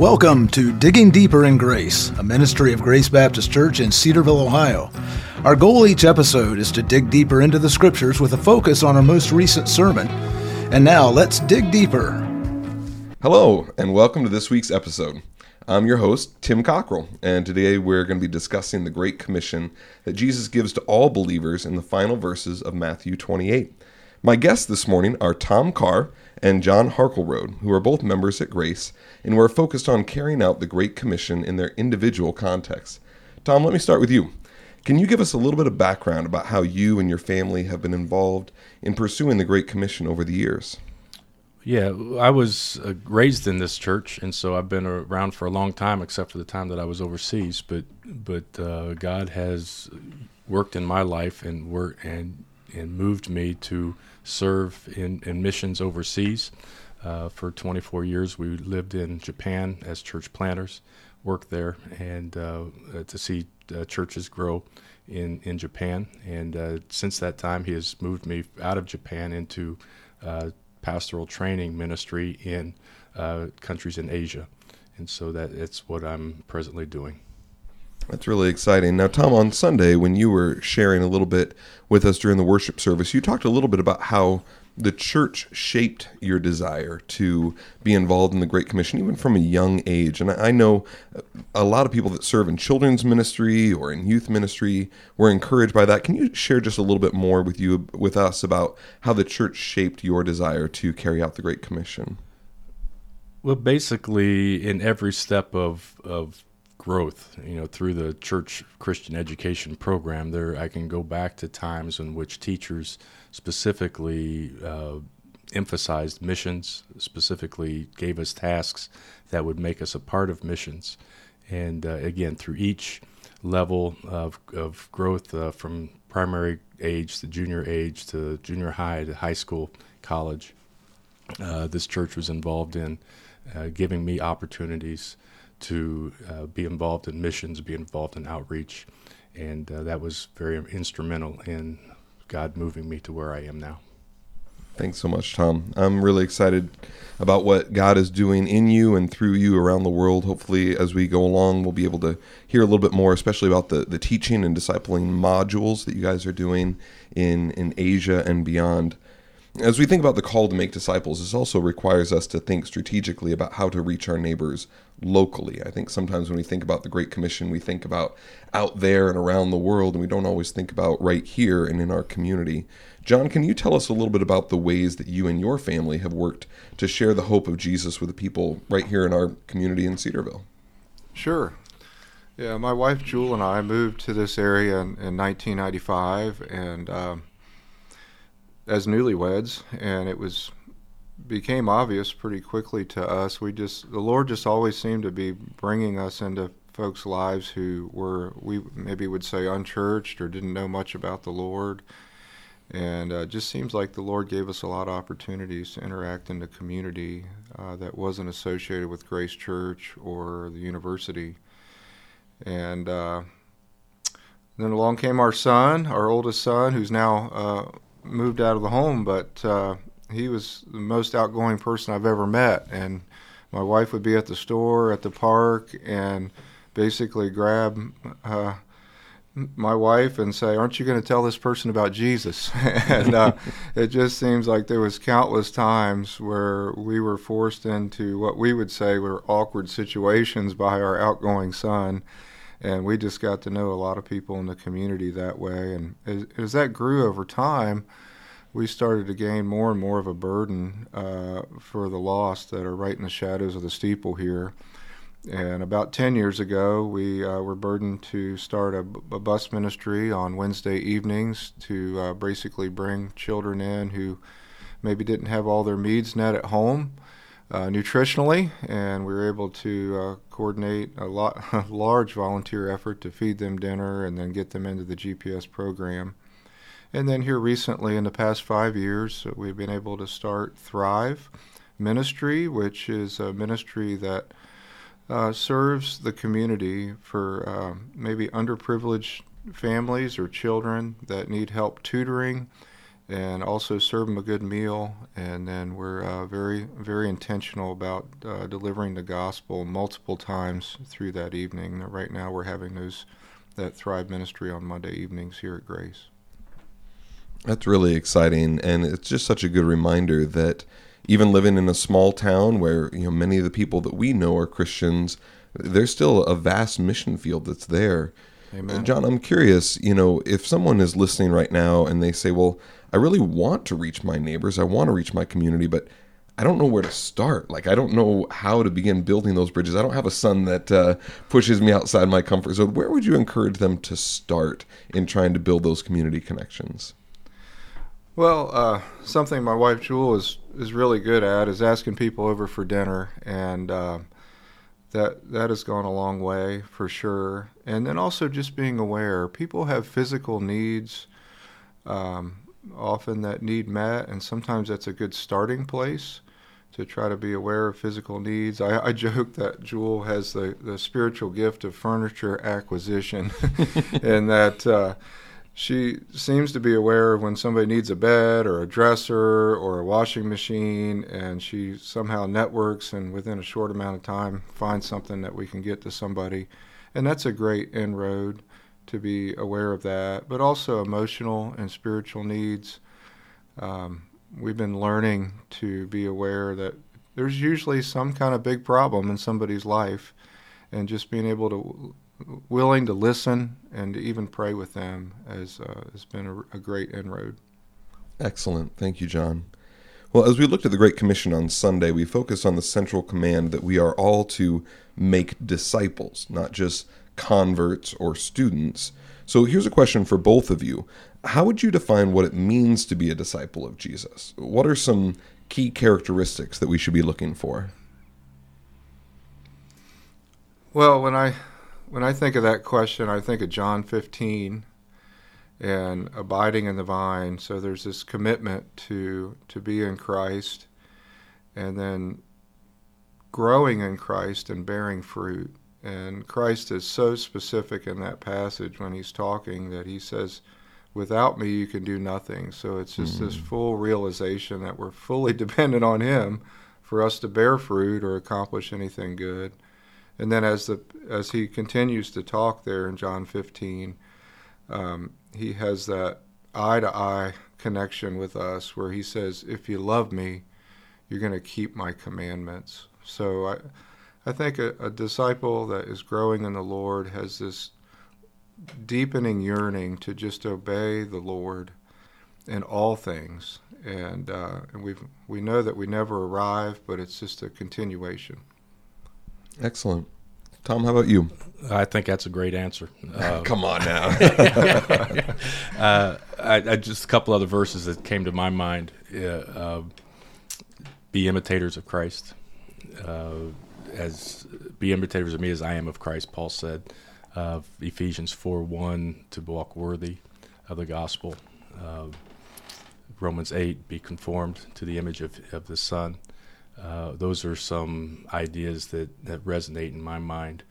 Welcome to Digging Deeper in Grace, a ministry of Grace Baptist Church in Cedarville, Ohio. Our goal each episode is to dig deeper into the scriptures with a focus on our most recent sermon. And now let's dig deeper. Hello, and welcome to this week's episode. I'm your host, Tim Cockrell, and today we're going to be discussing the Great Commission that Jesus gives to all believers in the final verses of Matthew 28. My guests this morning are Tom Carr and John Harkleroad, who are both members at Grace and who are focused on carrying out the Great Commission in their individual contexts. Tom, let me start with you. Can you give us a little bit of background about how you and your family have been involved in pursuing the Great Commission over the years? Yeah, I was uh, raised in this church, and so I've been around for a long time, except for the time that I was overseas. But but uh, God has worked in my life and work and and moved me to serve in, in missions overseas. Uh, for 24 years, we lived in Japan as church planters, worked there, and uh, to see uh, churches grow in, in Japan. And uh, since that time, he has moved me out of Japan into uh, pastoral training ministry in uh, countries in Asia. And so that it's what I'm presently doing. That's really exciting. Now, Tom, on Sunday, when you were sharing a little bit with us during the worship service, you talked a little bit about how the church shaped your desire to be involved in the Great Commission, even from a young age. And I know a lot of people that serve in children's ministry or in youth ministry were encouraged by that. Can you share just a little bit more with you, with us, about how the church shaped your desire to carry out the Great Commission? Well, basically, in every step of of growth, you know, through the church Christian education program, there I can go back to times in which teachers specifically uh, emphasized missions, specifically gave us tasks that would make us a part of missions, and uh, again through each level of of growth uh, from primary age to junior age to junior high to high school, college. Uh, this church was involved in uh, giving me opportunities to uh, be involved in missions, be involved in outreach, and uh, that was very instrumental in God moving me to where I am now. Thanks so much, Tom. I'm really excited about what God is doing in you and through you around the world. Hopefully, as we go along, we'll be able to hear a little bit more, especially about the, the teaching and discipling modules that you guys are doing in, in Asia and beyond. As we think about the call to make disciples, this also requires us to think strategically about how to reach our neighbors locally. I think sometimes when we think about the Great Commission, we think about out there and around the world, and we don't always think about right here and in our community. John, can you tell us a little bit about the ways that you and your family have worked to share the hope of Jesus with the people right here in our community in Cedarville? Sure. Yeah, my wife Jewel and I moved to this area in, in 1995, and um, as newlyweds, and it was became obvious pretty quickly to us. We just the Lord just always seemed to be bringing us into folks' lives who were we maybe would say unchurched or didn't know much about the Lord, and uh, just seems like the Lord gave us a lot of opportunities to interact in the community uh, that wasn't associated with Grace Church or the university, and. Uh, then along came our son, our oldest son, who's now uh, moved out of the home, but uh, he was the most outgoing person I've ever met. And my wife would be at the store, at the park, and basically grab uh, my wife and say, "Aren't you going to tell this person about Jesus?" and uh, it just seems like there was countless times where we were forced into what we would say were awkward situations by our outgoing son. And we just got to know a lot of people in the community that way. And as, as that grew over time, we started to gain more and more of a burden uh, for the lost that are right in the shadows of the steeple here. And about 10 years ago, we uh, were burdened to start a, a, bus ministry on Wednesday evenings to uh, basically bring children in who maybe didn't have all their needs met at home uh, nutritionally. And we were able to uh, coordinate a, lot, a large volunteer effort to feed them dinner and then get them into the GPS program. And then here recently, in the past five years, we've been able to start Thrive Ministry, which is a ministry that uh, serves the community for uh, maybe underprivileged families or children that need help tutoring and also serve them a good meal. And then we're uh, very, very intentional about uh, delivering the gospel multiple times through that evening. Right now, we're having those that Thrive ministry on Monday evenings here at Grace. That's really exciting, and it's just such a good reminder that even living in a small town where you know many of the people that we know are Christians, there's still a vast mission field that's there. Amen. John, I'm curious, you know, if someone is listening right now and they say, "Well, I really want to reach my neighbors, I want to reach my community, but I don't know where to start. Like, I don't know how to begin building those bridges. I don't have a son that uh, pushes me outside my comfort zone. Where would you encourage them to start in trying to build those community connections? Well, uh, something my wife Jewel is is really good at is asking people over for dinner, and uh, that that has gone a long way for sure. And then also just being aware, people have physical needs, um, often that need met, and sometimes that's a good starting place to try to be aware of physical needs. I, I joke that Jewel has the, the spiritual gift of furniture acquisition, and that. Uh, she seems to be aware of when somebody needs a bed or a dresser or a washing machine, and she somehow networks and within a short amount of time finds something that we can get to somebody. And that's a great inroad to be aware of that, but also emotional and spiritual needs. Um, we've been learning to be aware that there's usually some kind of big problem in somebody's life, and just being able to willing to listen and to even pray with them has, uh, has been a, a great inroad. Excellent. Thank you, John. Well, as we looked at the Great Commission on Sunday, we focused on the central command that we are all to make disciples, not just converts or students. So here's a question for both of you. How would you define what it means to be a disciple of Jesus? What are some key characteristics that we should be looking for? Well, when I when I think of that question, I think of John 15 and abiding in the vine. So there's this commitment to to be in Christ and then growing in Christ and bearing fruit. And Christ is so specific in that passage when he's talking that he says, Without me, you can do nothing. So it's just mm-hmm. this full realization that we're fully dependent on him for us to bear fruit or accomplish anything good. And then as the as he continues to talk there in John 15, um, he has that eye to eye connection with us where he says, "If you love me, you're going to keep my commandments." So I I think a, a disciple that is growing in the Lord has this deepening yearning to just obey the Lord in all things, and uh, and we we know that we never arrive, but it's just a continuation. Excellent. Tom, how about you? I think that's a great answer. Uh, Come on now. uh, I, I, just a couple other verses that came to my mind. Uh, be imitators of Christ, uh, as be imitators of me as I am of Christ. Paul said, of Ephesians four one to walk worthy of the gospel. Uh, Romans eight, be conformed to the image of, of the Son. Uh, those are some ideas that, that resonate in my mind.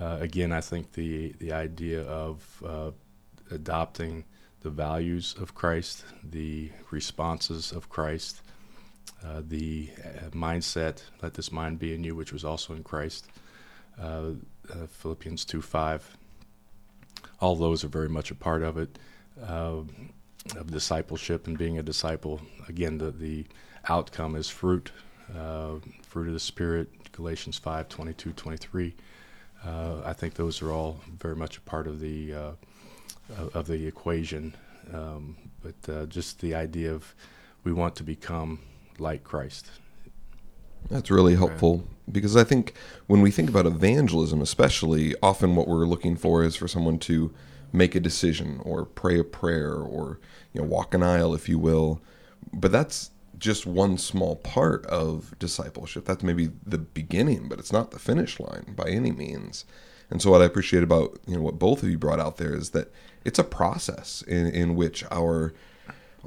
Uh, again, I think the, the idea of uh, adopting the values of Christ, the responses of Christ, uh, the uh, mindset, let this mind be in you, which was also in Christ, Philippians 2 5. All those are very much a part of it, of discipleship and being a disciple. Again, the, the outcome is fruit uh, fruit of the Spirit, Galatians 5 22, 23. Uh, I think those are all very much a part of the uh, of the equation. Um, but uh, just the idea of we want to become like Christ. That's really helpful because I think when we think about evangelism, especially, often what we're looking for is for someone to make a decision or pray a prayer or you know walk an aisle, if you will. But that's just one small part of discipleship. That's maybe the beginning, but it's not the finish line by any means. And so what I appreciate about you know what both of you brought out there is that it's a process in, in which our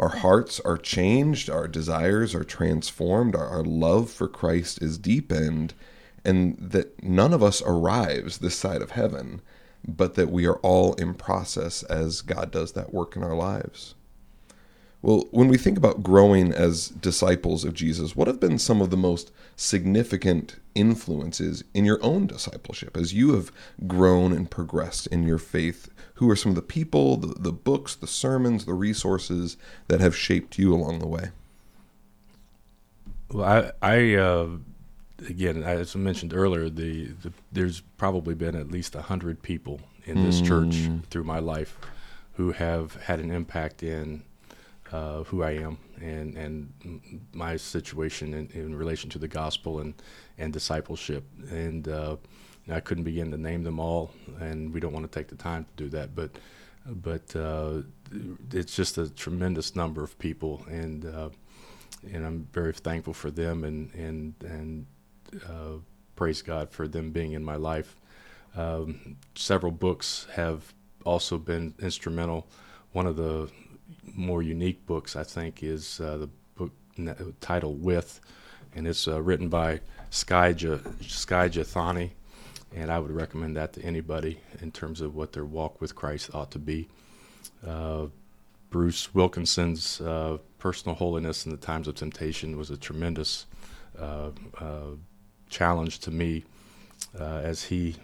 our hearts are changed, our desires are transformed, our, our love for Christ is deepened, and that none of us arrives this side of heaven, but that we are all in process as God does that work in our lives. Well, when we think about growing as disciples of Jesus, what have been some of the most significant influences in your own discipleship as you have grown and progressed in your faith? Who are some of the people, the, the books, the sermons, the resources that have shaped you along the way? Well, I, I uh, again, as I mentioned earlier, the, the there's probably been at least a hundred people in this mm. church through my life who have had an impact in uh, who I am and and my situation in, in, relation to the gospel and and discipleship. And uh, I couldn't begin to name them all, and we don't want to take the time to do that. But but uh, it's just a tremendous number of people, and uh, and I'm very thankful for them, and and and uh, praise God for them being in my life. Um, several books have also been instrumental. One of the more unique books, I think, is uh, the book titled With, and it's uh, written by Skye, Skye Jethani, and I would recommend that to anybody in terms of what their walk with Christ ought to be. Uh, Bruce Wilkinson's uh, Personal Holiness in the Times of Temptation was a tremendous uh, challenge to me as he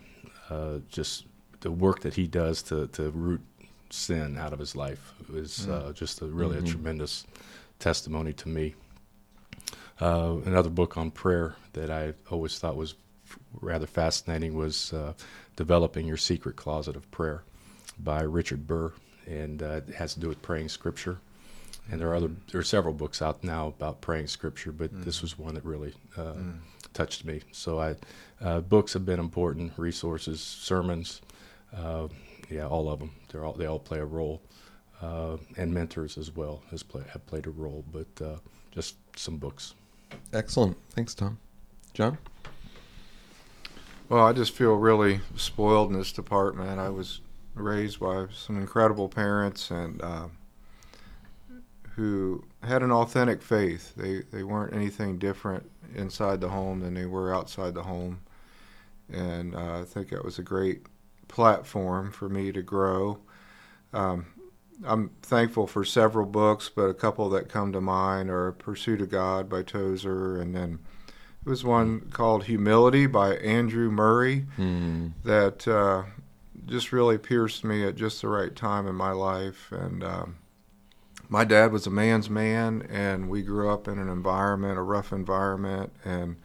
just the work that he does to, to root sin out of his life is mm. uh, just a, really mm-hmm. a tremendous testimony to me. Uh, another book on prayer that I always thought was rather fascinating was uh, Developing Your Secret Closet of Prayer by Richard Burr, and uh, it has to do with praying Scripture. And there are other there are several books out now about praying Scripture, but mm. this was one that really uh, mm. touched me. So I uh, books have been important, resources, sermons yeah, all of them. They're all they all play a role, uh, and mentors as well has play, have played a role. But uh, just some books. Excellent. Thanks, Tom. John. Well, I just feel really spoiled in this department. I was raised by some incredible parents and uh, who had an authentic faith. They they weren't anything different inside the home than they were outside the home, and uh, I think that was a great platform for me to grow. Um, I'm thankful for several books, but a couple that come to mind are Pursuit of God by Tozer, and then it was one called Humility by Andrew Murray mm. that uh, just really pierced me at just the right time in my life. And um, my dad was a man's man, and we grew up in an environment, a rough environment, and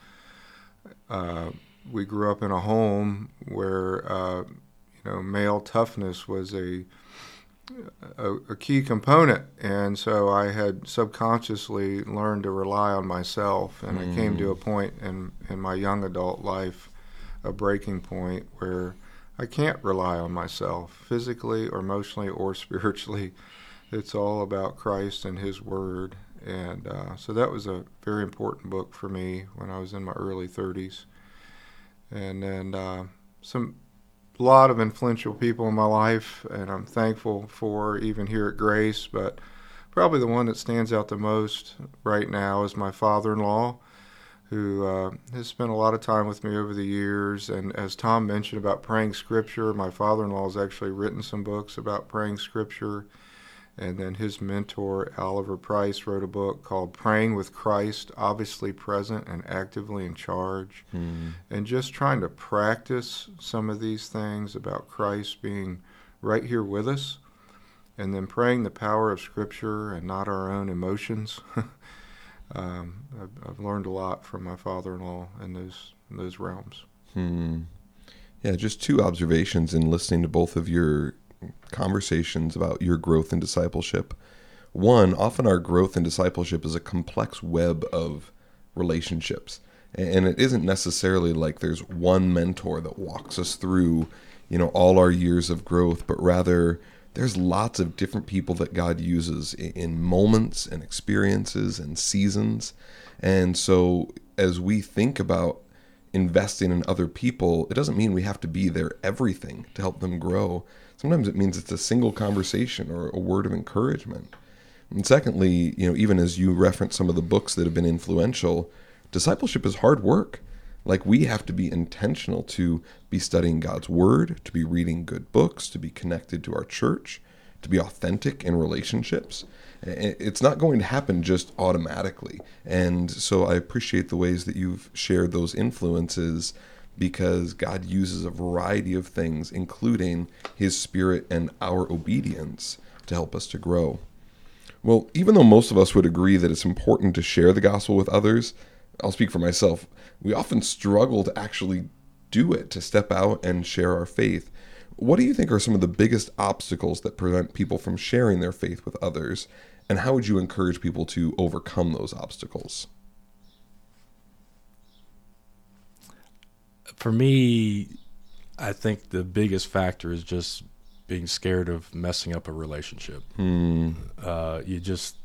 uh, we grew up in a home where uh, you know, male toughness was a, a, a key component, and so I had subconsciously learned to rely on myself, and mm. I came to a mm. point in in my young adult life, a breaking point where I can't rely on myself physically or emotionally or spiritually. It's all about Christ and His Word, and uh, so that was a very important book for me when I was in my early 30s. And then uh, some lot of influential people in my life, and I'm thankful for even here at Grace. But probably the one that stands out the most right now is my father in law, who uh, has spent a lot of time with me over the years. And as Tom mentioned about praying scripture, my father in law has actually written some books about praying scripture. And then his mentor, Oliver Price, wrote a book called Praying with Christ, obviously present and actively in charge. Mm. And just trying to practice some of these things about Christ being right here with us. And then praying the power of Scripture and not our own emotions. um, I've, I've, learned a lot from my father in law in those, in those realms. Hmm. Yeah, just two observations in listening to both of your conversations about your growth and discipleship. One, often our growth and discipleship is a complex web of relationships. And it isn't necessarily like there's one mentor that walks us through, you know, all our years of growth, but rather there's lots of different people that God uses in moments and experiences and seasons. And so as we think about investing in other people, it doesn't mean we have to be their everything to help them grow. Sometimes it means it's a single conversation or a word of encouragement. And secondly, you know, even as you reference some of the books that have been influential, discipleship is hard work. Like we have to be intentional to be studying God's word, to be reading good books, to be connected to our church, to be authentic in relationships. It's not going to happen just automatically. And so I appreciate the ways that you've shared those influences because God uses a variety of things, including His Spirit and our obedience, to help us to grow. Well, even though most of us would agree that it's important to share the gospel with others, I'll speak for myself, we often struggle to actually do it, to step out and share our faith. What do you think are some of the biggest obstacles that prevent people from sharing their faith with others? And how would you encourage people to overcome those obstacles? For me, I think the biggest factor is just being scared of messing up a relationship. Hmm. Uh, you just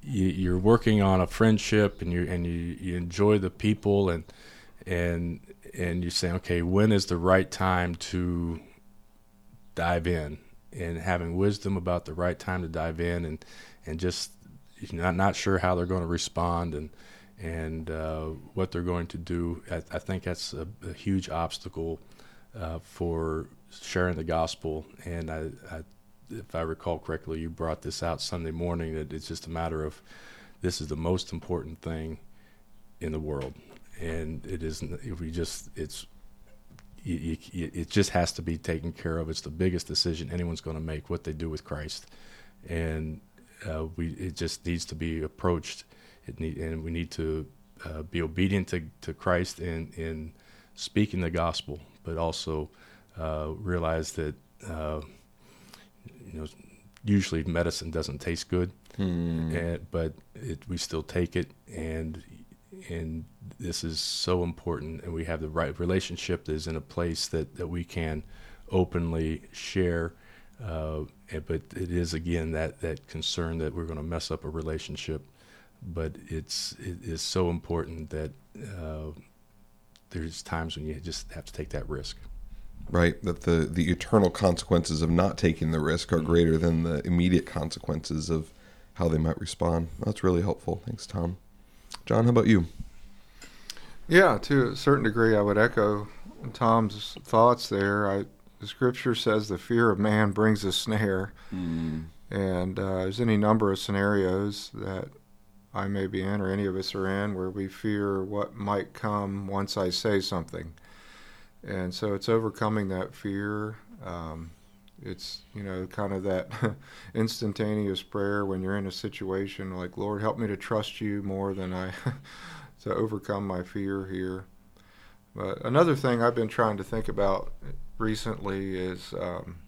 you, are working on a friendship, and you and you, you enjoy the people, and and and you say, okay, when is the right time to dive in? And having wisdom about the right time to dive in, and and just not not sure how they're going to respond, and and uh, what they're going to do. I, I think that's a, a huge obstacle uh, for sharing the gospel. And I, I, if I recall correctly, you brought this out Sunday morning that it's just a matter of this is the most important thing in the world, and it isn't. If we just, it's you, you, it just has to be taken care of. It's the biggest decision anyone's going to make what they do with Christ, and uh, we it just needs to be approached. It need, and we need to uh, be obedient to, to Christ in in speaking the gospel, but also uh, realize that uh, you know usually medicine doesn't taste good, hmm. and, but it, we still take it, and and this is so important, and we have the right relationship that is in a place that that we can openly share. Uh, but it is again that that concern that we're going to mess up a relationship. But it's it is so important that uh, there's times when you just have to take that risk. Right that the the eternal consequences of not taking the risk are greater than the immediate consequences of how they might respond. That's really helpful. Thanks tom. John how about you? Yeah to a certain degree i would echo tom's thoughts there. I, the scripture says the fear of man brings a snare. Mm. and uh, there's any number of scenarios that i may be in or any of us are in where we fear what might come once i say something and so it's overcoming that fear. Um, it's you know kind of that instantaneous prayer when you're in a situation like Lord, help me to trust you more than I to overcome my fear here. But another thing I've been trying to think about recently is, um,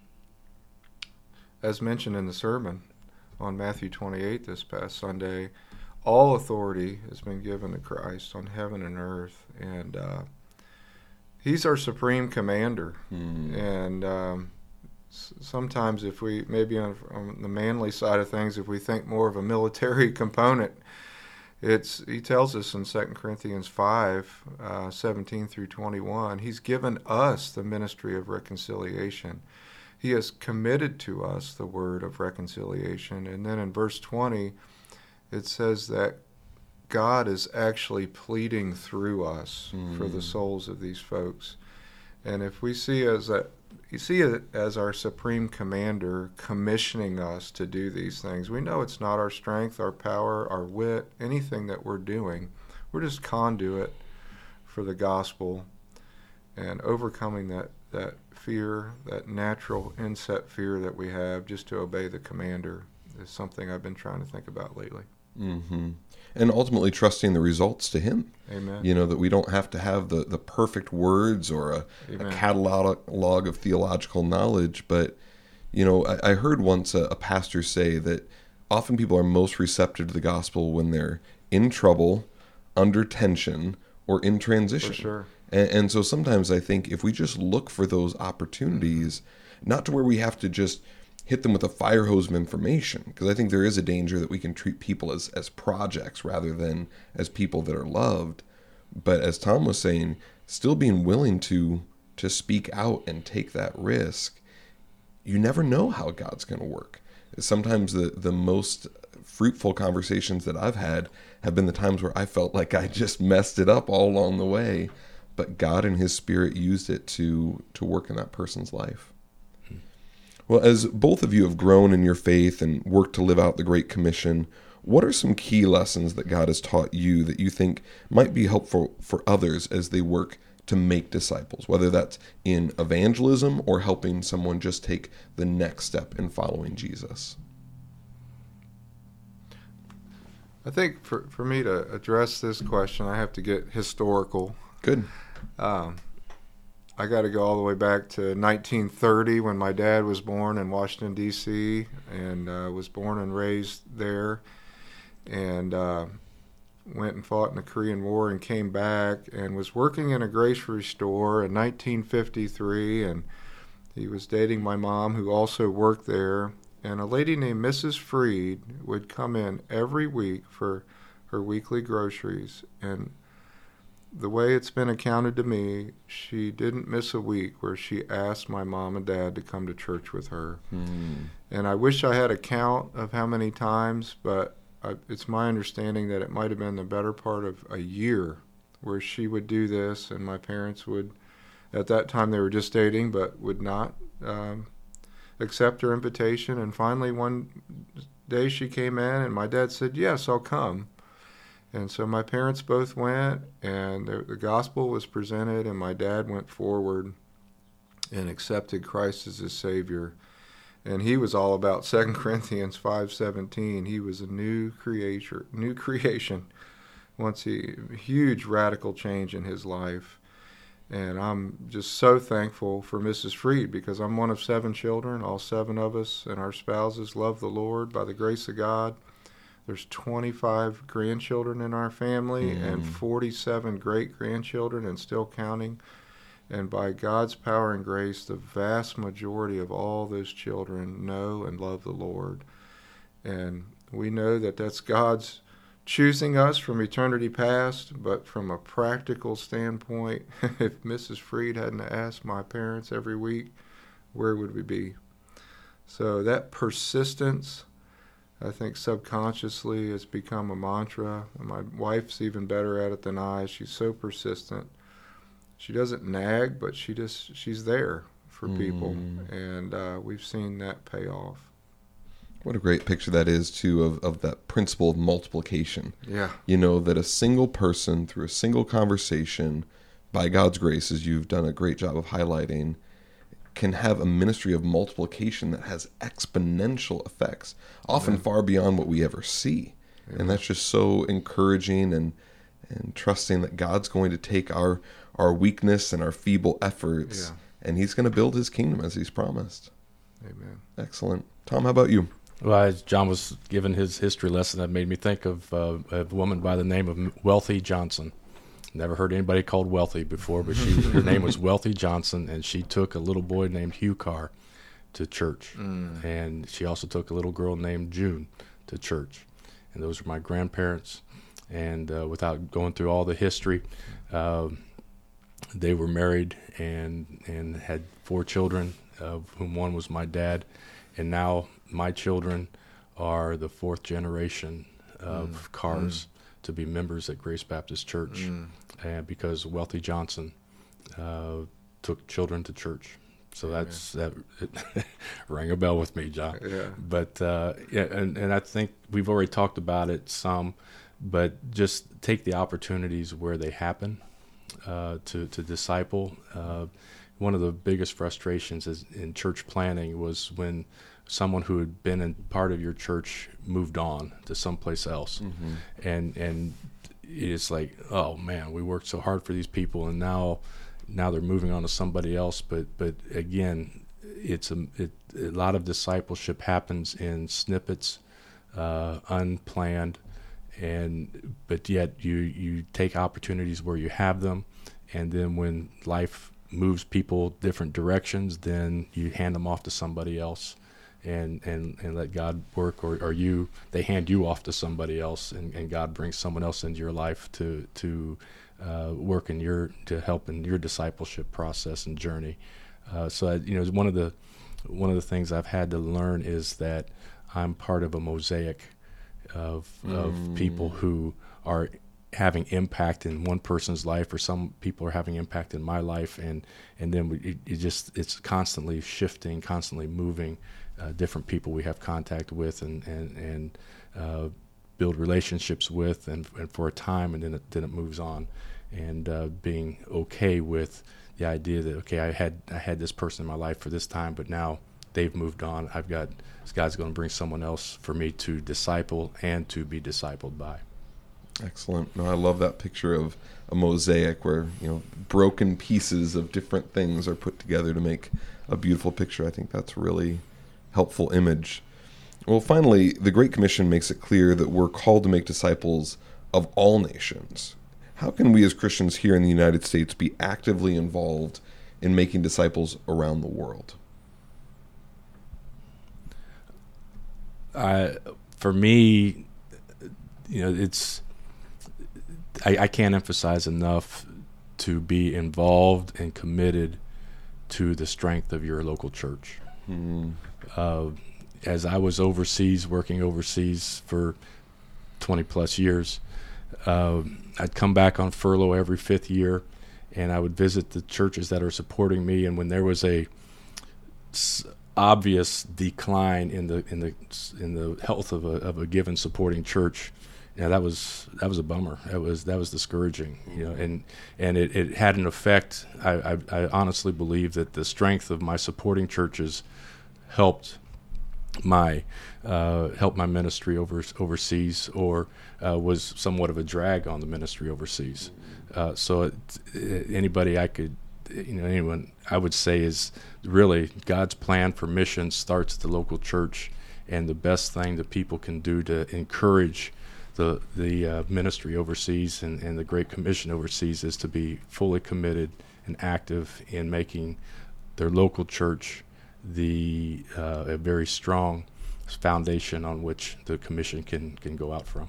as mentioned in the sermon on Matthew 28 this past Sunday, all authority has been given to Christ on heaven and earth, and uh, he's our supreme commander, mm. and um, s- sometimes if we maybe on, on, the manly side of things, if we think more of a military component, it's he tells us in 2 Corinthians 5, uh, 17 through 21, he's given us the ministry of reconciliation. He has committed to us the word of reconciliation. And then in verse 20, it says that God is actually pleading through us mm. for the hmm. souls of these folks. And if we see as that you see it as our supreme commander commissioning us to do these things. We know it's not our strength, our power, our wit, anything that we're doing. We're just conduit for the gospel and overcoming that, that fear, that natural inset fear that we have just to obey the commander is something I've been trying to think about lately. Mm-hmm and ultimately trusting the results to Him. Amen. You know that we don't have to have the the perfect words or a, a catalog of theological knowledge, but you know I, I heard once a, a, pastor say that often people are most receptive to the gospel when they're in trouble, under tension, or in transition. For sure. And, and so sometimes I think if we just look for those opportunities, not to where we have to just hit them with a fire hose of information because I think there is a danger that we can treat people as as projects rather than as people that are loved. But as Tom was saying, still being willing to to speak out and take that risk, you never know how God's going to work. Sometimes the the most fruitful conversations that I've had have been the times where I felt like I just messed it up all along the way, but God and his spirit used it to to work in that person's life. Well, as both of you have grown in your faith and worked to live out the Great Commission, what are some key lessons that God has taught you that you think might be helpful for others as they work to make disciples, whether that's in evangelism or helping someone just take the next step in following Jesus? I think for, for me to address this question, I have to get historical. Good. Um, I got to go all the way back to 1930 when my dad was born in Washington, D.C., and uh, was born and raised there. And uh, went and fought in the Korean War and came back and was working in a grocery store in 1953. And he was dating my mom, who also worked there. And a lady named Mrs. Freed would come in every week for her weekly groceries. And the way it's been accounted to me, she didn't miss a week where she asked my mom and dad to come to church with her. Mm. And I wish I had a count of how many times, but I, it's my understanding that it might have been the better part of a year where she would do this, and my parents would, at that time they were just dating, but would not um, accept her invitation. And finally, one day she came in, and my dad said, Yes, I'll come. And so my parents both went, and the, the gospel was presented, and my dad went forward and accepted Christ as his Savior and he was all about Second Corinthians five seventeen. He was a new creator, new creation. Once he huge radical change in his life, and I'm just so thankful for Mrs. Freed because I'm one of seven children. All seven of us and our spouses love the Lord by the grace of God. There's 25 grandchildren in our family mm. and 47 great grandchildren, and still counting. And by God's power and grace, the vast majority of all those children know and love the Lord. And we know that that's God's choosing us from eternity past, but from a practical standpoint, if Mrs. Freed hadn't asked my parents every week, where would we be? So that persistence, I think subconsciously it's become a mantra. My wife's even better at it than I. She's so persistent she doesn't nag, but she just she's there for people, mm. and uh, we've seen that pay off. What a great picture that is too of, of that principle of multiplication. Yeah. You know, that a single person through a single conversation, by God's grace, as you've done a great job of highlighting, can have a ministry of multiplication that has exponential effects, often far beyond what we ever see. And that's just so encouraging and and trusting that God's going to take our our weakness and our feeble efforts, yeah. and He's going to build His kingdom as He's promised. Amen. Excellent, Tom. How about you? Well, as John was given his history lesson, that made me think of uh, a woman by the name of Wealthy Johnson. Never heard anybody called Wealthy before, but she her name was Wealthy Johnson, and she took a little boy named Hugh Carr to church, mm. and she also took a little girl named June to church, and those were my grandparents. And uh, without going through all the history, uh, they were married and and had four children, of whom one was my dad, and now my children are the fourth generation of mm. Carrs mm. To be members at Grace Baptist Church, mm. and because Wealthy Johnson uh, took children to church. So that's that it rang a bell with me, John. Yeah. But uh, yeah, and and I think we've already talked about it some, but just take the opportunities where they happen uh, to to disciple. Uh, one of the biggest frustrations is in church planning was when someone who had been a part of your church moved on to someplace else, mm-hmm. and and it's like, oh man, we worked so hard for these people, and now now they're moving on to somebody else. But but again, it's a it, a lot of discipleship happens in snippets, uh, unplanned and but yet you you take opportunities where you have them and then when life moves people different directions then you hand them off to somebody else and and and let god work or, or you they hand you off to somebody else and, and god brings someone else into your life to to uh, work in your to help in your discipleship process and journey uh, so I, you know one of the one of the things i've had to learn is that i'm part of a mosaic of mm. of people who are having impact in one person's life or some people are having impact in my life and and then we, it, it just it's constantly shifting constantly moving uh, different people we have contact with and and and uh, build relationships with and, and for a time and then it, then it moves on and uh, being okay with the idea that okay I had I had this person in my life for this time but now they've moved on I've got this God's going to bring someone else for me to disciple and to be discipled by Excellent. No, I love that picture of a mosaic where you know broken pieces of different things are put together to make a beautiful picture. I think that's really helpful image. Well, finally, the Great Commission makes it clear that we're called to make disciples of all nations. How can we as Christians here in the United States be actively involved in making disciples around the world? Uh, for me, you know, it's I, I can't emphasize enough to be involved and committed to the strength of your local church. Mm. Uh, as I was overseas, working overseas for 20 plus years, uh, I'd come back on furlough every fifth year, and I would visit the churches that are supporting me. And when there was a s- obvious decline in the in the in the health of a of a given supporting church, yeah, that was that was a bummer. That was that was discouraging, you know, and and it, it had an effect. I, I, I honestly believe that the strength of my supporting churches helped my uh, helped my ministry over, overseas, or uh, was somewhat of a drag on the ministry overseas. Uh, so it, anybody I could, you know, anyone I would say is really God's plan for mission starts at the local church, and the best thing that people can do to encourage the the uh, ministry overseas and, and the Great Commission overseas is to be fully committed and active in making their local church the uh, a very strong foundation on which the commission can can go out from.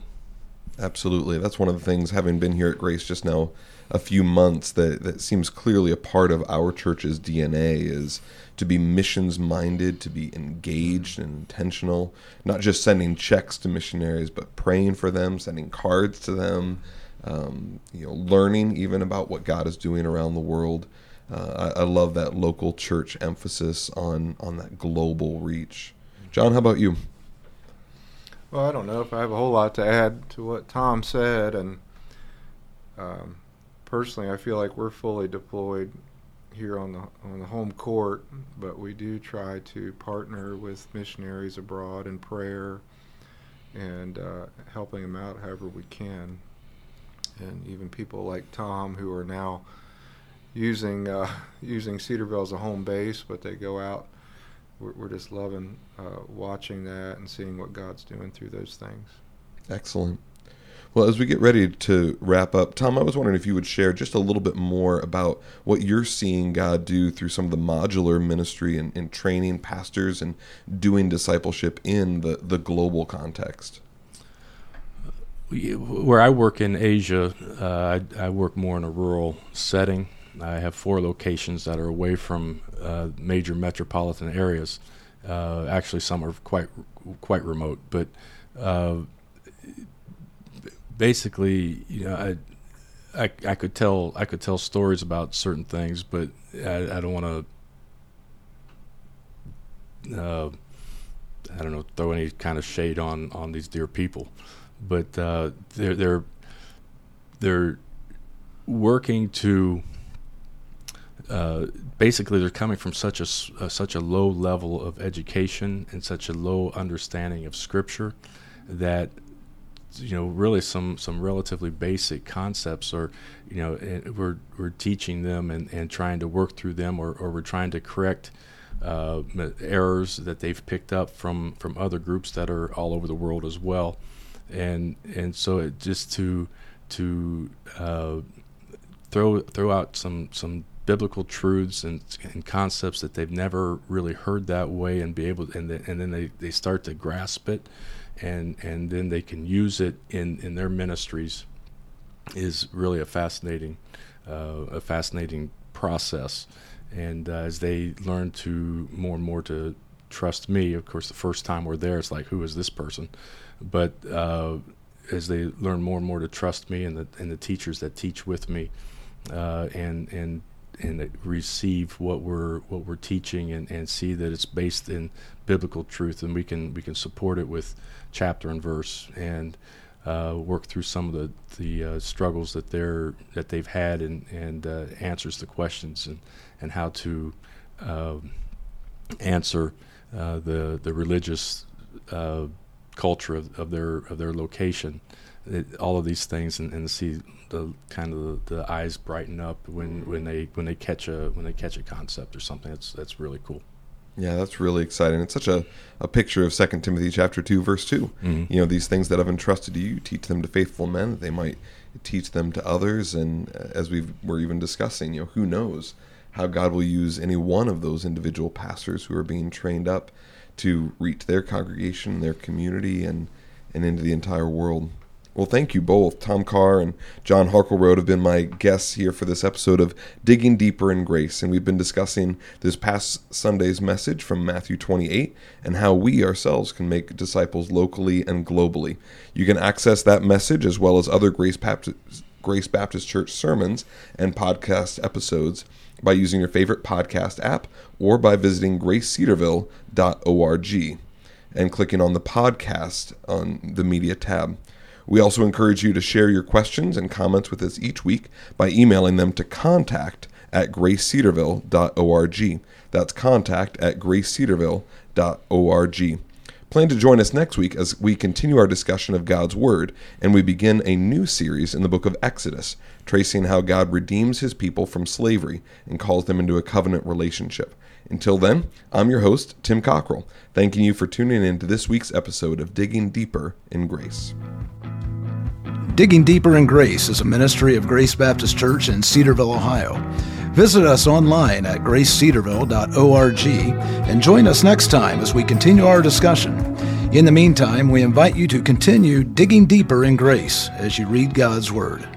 Absolutely, that's one of the things. Having been here at Grace just now a few months, that that seems clearly a part of our church's DNA is to be missions minded, to be engaged and intentional, not just sending checks to missionaries, but praying for them, sending cards to them, um, you know, learning even about what God is doing around the world. Uh, I, I, love that local church emphasis on on that global reach. John, how about you? Well, I don't know if I have a whole lot to add to what Tom said, and um, personally, I feel like we're fully deployed here on the on the home court, but we do try to partner with missionaries abroad in prayer and uh, helping them out however we can, and even people like Tom who are now using uh, using Cedarville as a home base, but they go out. We're, we're just loving uh, watching that and seeing what God's doing through those things. Excellent. Well, as we get ready to wrap up, Tom, I was wondering if you would share just a little bit more about what you're seeing God do through some of the modular ministry and, and training pastors and doing discipleship in the, the global context. Where I work in Asia, uh, I, I, work more in a rural setting. I have four locations that are away from uh, major metropolitan areas. Uh, actually, some are quite quite remote, but uh, basically, you know, I, I, I could tell I could tell stories about certain things, but I, I don't want to. Uh, I don't know, throw any kind of shade on on these dear people, but uh, they're they're they're working to. Uh, basically, they're coming from such a uh, such a low level of education and such a low understanding of Scripture that you know really some some relatively basic concepts or you know eh, we're we're teaching them and, and trying to work through them or, or we're trying to correct uh, errors that they've picked up from from other groups that are all over the world as well. And and so it just to to uh, throw throw out some some biblical truths and, and concepts that they've never really heard that way and be able and, the, and then they, they start to grasp it and and then they can use it in in their ministries is really a fascinating uh, a fascinating process. And uh, as they learn to more and more to trust me of course the first time we're there it's like who is this person? But uh, as they learn more and more to trust me and the and the teachers that teach with me, uh, and and and receive what we're what we're teaching and, and see that it's based in biblical truth and we can we can support it with chapter and verse and uh, work through some of the the uh, struggles that they're that they've had and and uh, answers the questions and and how to um, answer uh, the the religious uh, culture of, of, their of their location. It, all of these things and, and see the kind of the, the, eyes brighten up when, when they when they catch a when they catch a concept or something. That's that's really cool. Yeah, that's really exciting. It's such a, a picture of Second Timothy chapter two, verse 2 mm-hmm. You know, these things that I've entrusted to you, teach them to faithful men, that they might teach them to others. And uh, as we were even discussing, you know, who knows how God will use any one of those individual pastors who are being trained up to reach their congregation, their community, and and into the entire world. Well, thank you both. Tom Carr and John Harkleroad have been my guests here for this episode of Digging Deeper in Grace, and we've been discussing this past Sunday's message from Matthew 28 and how we ourselves can make disciples locally and globally. You can access that message as well as other Grace Baptist, Grace Baptist Church sermons and podcast episodes by using your favorite podcast app or by visiting gracecedarville.org and clicking on the podcast on the media tab. We also encourage you to share your questions and comments with us each week by emailing them to contact at gracecedarville.org. That's contact at gracecedarville.org. Plan to join us next week as we continue our discussion of God's Word and we begin a new series in the book of Exodus, tracing how God redeems his people from slavery and calls them into a covenant relationship. Until then, I'm your host, Tim Cockrell, thanking you for tuning in to this week's episode of Digging Deeper in Grace. Digging Deeper in Grace is a ministry of Grace Baptist Church in Cedarville, Ohio. Visit us online at gracecedarville.org and join us next time as we continue our discussion. In the meantime, we invite you to continue digging deeper in grace as you read God's Word.